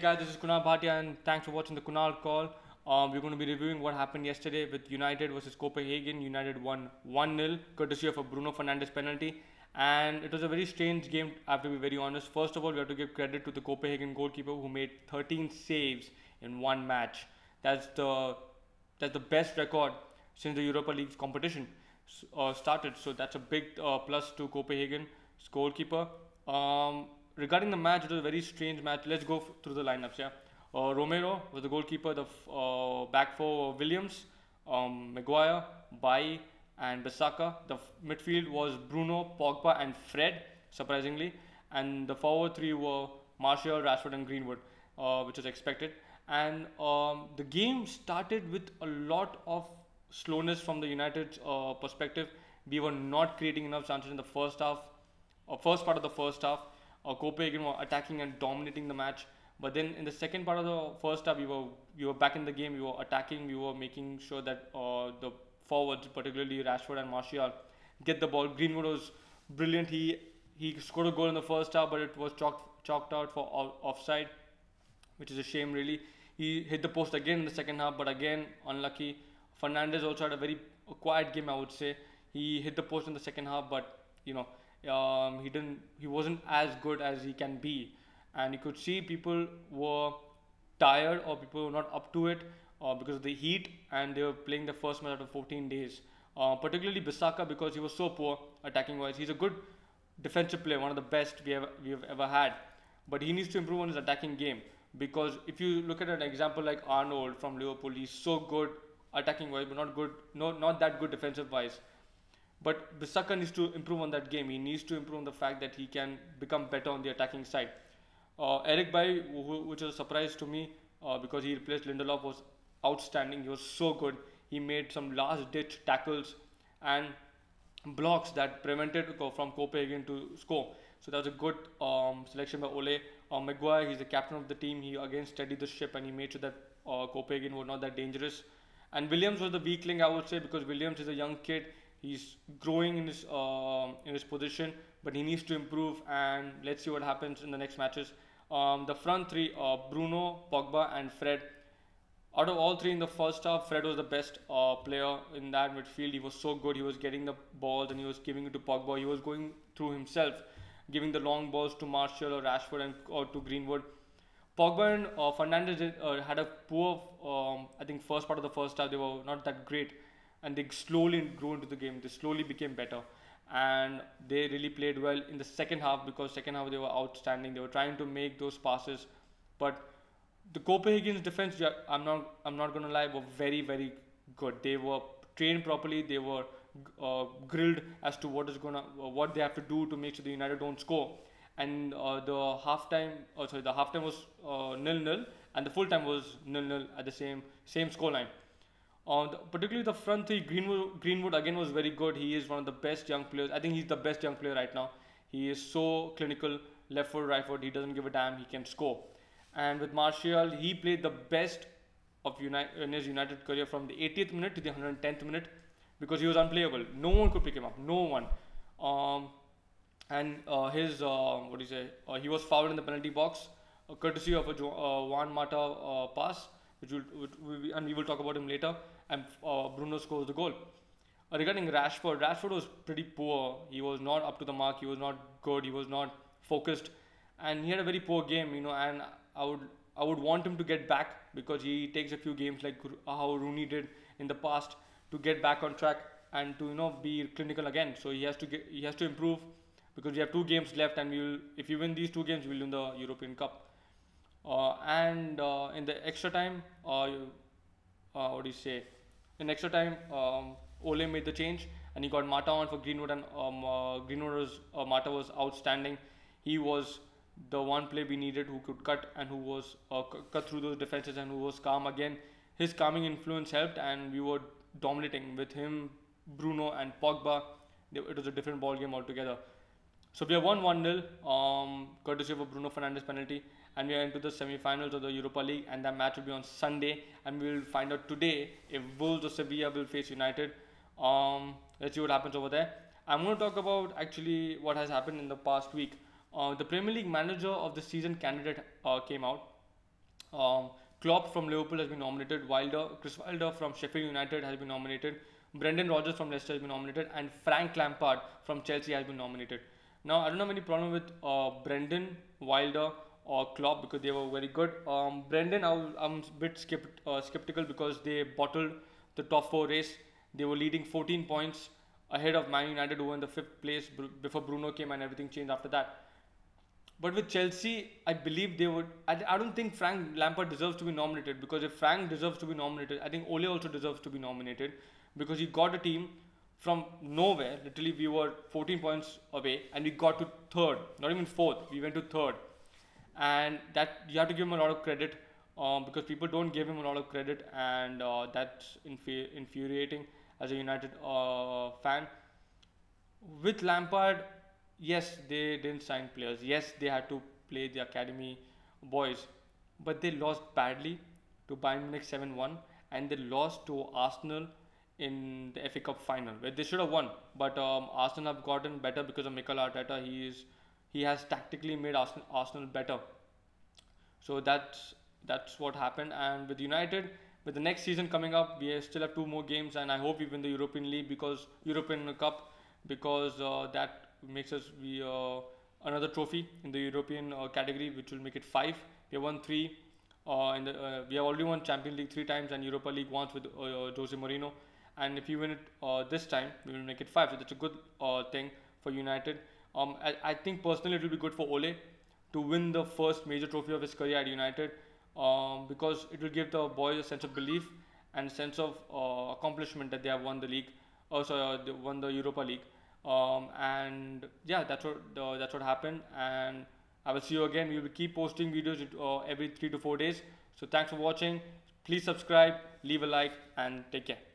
guys, this is Kunal Bhatia, and thanks for watching the Kunal call. Um, we're going to be reviewing what happened yesterday with United versus Copenhagen. United won 1 0, courtesy of a Bruno Fernandes penalty. And it was a very strange game, I have to be very honest. First of all, we have to give credit to the Copenhagen goalkeeper who made 13 saves in one match. That's the that's the best record since the Europa League competition uh, started. So that's a big uh, plus to Copenhagen's goalkeeper. Um, regarding the match, it was a very strange match. Let's go f- through the lineups. Yeah, uh, Romero was the goalkeeper. The f- uh, back four Williams, um, Maguire, Bailly, and Bissaka. The f- midfield was Bruno, Pogba, and Fred. Surprisingly, and the forward three were Martial, Rashford, and Greenwood, uh, which was expected. And um, the game started with a lot of slowness from the United uh, perspective. We were not creating enough chances in the first half, or first part of the first half. Uh, Copenhagen were attacking and dominating the match. But then in the second part of the first half, we were we were back in the game. We were attacking. We were making sure that uh, the forwards, particularly Rashford and Martial, get the ball. Greenwood was brilliant. He he scored a goal in the first half, but it was chalked chalked out for off- offside, which is a shame really. He hit the post again in the second half, but again unlucky. Fernandes also had a very quiet game, I would say. He hit the post in the second half, but you know um, he didn't. He wasn't as good as he can be, and you could see people were tired or people were not up to it uh, because of the heat, and they were playing the first match out of 14 days. Uh, particularly Bissaka because he was so poor attacking wise. He's a good defensive player, one of the best we have we have ever had, but he needs to improve on his attacking game because if you look at an example like Arnold from Liverpool, he's so good attacking wise, but not good, no, not that good defensive wise. But Bissaka needs to improve on that game. He needs to improve on the fact that he can become better on the attacking side. Uh, Eric Bailly, which was a surprise to me uh, because he replaced Lindelof, was outstanding. He was so good. He made some last ditch tackles and blocks that prevented from Copenhagen to score. So that was a good um, selection by Ole. Uh, Maguire, he's the captain of the team. He again steadied the ship and he made sure that uh, Copenhagen not that dangerous. And Williams was the weak link, I would say, because Williams is a young kid. He's growing in his um in his position, but he needs to improve. And let's see what happens in the next matches. Um, the front three: uh, Bruno, Pogba, and Fred. Out of all three in the first half, Fred was the best uh, player in that midfield. He was so good. He was getting the balls and he was giving it to Pogba. He was going through himself, giving the long balls to Martial or Rashford and or to Greenwood. Pogba and uh, Fernandes did, uh, had a poor, um, I think, first part of the first half. They were not that great, and they slowly grew into the game. They slowly became better, and they really played well in the second half because second half they were outstanding. They were trying to make those passes, but the Copenhagen's defense, I'm not, I'm not gonna lie, were very, very good. They were trained properly. They were uh, grilled as to what is gonna, uh, what they have to do to make sure the United don't score. And uh, the halftime, oh sorry, the halftime was uh, nil nil, and the full time was nil nil at the same same scoreline. Uh, the, particularly the front three, Greenwood, Greenwood again was very good. He is one of the best young players. I think he's the best young player right now. He is so clinical, left foot, right foot. He doesn't give a damn. He can score. And with Martial, he played the best of United in his United career from the 80th minute to the 110th minute because he was unplayable. No one could pick him up. No one. Um, and uh, his uh, what do you say? Uh, he was fouled in the penalty box, uh, courtesy of a jo- uh, Juan Mata pass, which will, be, and we will talk about him later. And uh, Bruno scores the goal. Uh, regarding Rashford, Rashford was pretty poor. He was not up to the mark. He was not good. He was not focused, and he had a very poor game. You know, and I would I would want him to get back because he takes a few games like how Rooney did in the past to get back on track and to you know be clinical again. So he has to get he has to improve because we have two games left, and we will if you win these two games, we will win the European Cup. Uh, and uh, in the extra time, uh, you- what do you say? In extra time, um, Ole made the change and he got Mata on for Greenwood, and um, Greenwood was Mata was outstanding. He was the one play we needed who could cut and who was uh, cut through those defenses and who was calm again. His calming influence helped, and we were dominating with him, Bruno and Pogba. It was a different ball game altogether. So we have won 1 0, um, courtesy of a Bruno Fernandes penalty, and we are into the semi finals of the Europa League, and that match will be on Sunday. And we will find out today if Wolves or Sevilla will face United. Um, let's see what happens over there. I'm going to talk about actually what has happened in the past week. Uh, the Premier League Manager of the Season candidate uh, came out, Um, Klopp from Liverpool has been nominated. Wilder, Chris Wilder from Sheffield United has been nominated. Brendan Rodgers from Leicester has been nominated, and Frank Lampard from Chelsea has been nominated. Now I don't have any problem with uh, Brendan Wilder or Klopp because they were very good. Um, Brendan, I I'm a bit skepti- uh, skeptical because they bottled the top four race. They were leading 14 points ahead of Man United, who were in the fifth place before Bruno came, and everything changed after that. But with Chelsea, I believe they would. I, I don't think Frank Lampard deserves to be nominated because if Frank deserves to be nominated, I think Ole also deserves to be nominated because he got a team from nowhere. Literally, we were 14 points away and we got to third, not even fourth. We went to third, and that you have to give him a lot of credit um, because people don't give him a lot of credit, and uh, that's infu- infuriating as a United uh, fan with Lampard, yes, they didn't sign players. Yes, they had to play the academy boys, but they lost badly to Bayern Munich 7 1 and they lost to Arsenal in the FA Cup final where they should have won. But um, Arsenal have gotten better because of Mikel Arteta. He is he has tactically made Arsenal, Arsenal better. So that's that's what happened. And with United, with the next season coming up, we still have two more games, and I hope we win the European League because European Cup because uh, that makes us we uh, another trophy in the European uh, category, which will make it five. We have won three. Uh, in the, uh, we have already won Champions League three times and Europa League once with uh, Jose Mourinho. And if you win it this time, we will make it five. So that's a good thing for United. Um, I, I think personally it will be good for Ole to win the first major trophy of his career at United um, because it will give the boys a sense of belief and sense of uh, accomplishment that they have won the league, also uh, they won the Europa League. Um, and yeah, that's what uh, that's what happened. And I will see you again. We will keep posting videos uh, every three to four days. So thanks for watching. Please subscribe, leave a like, and take care.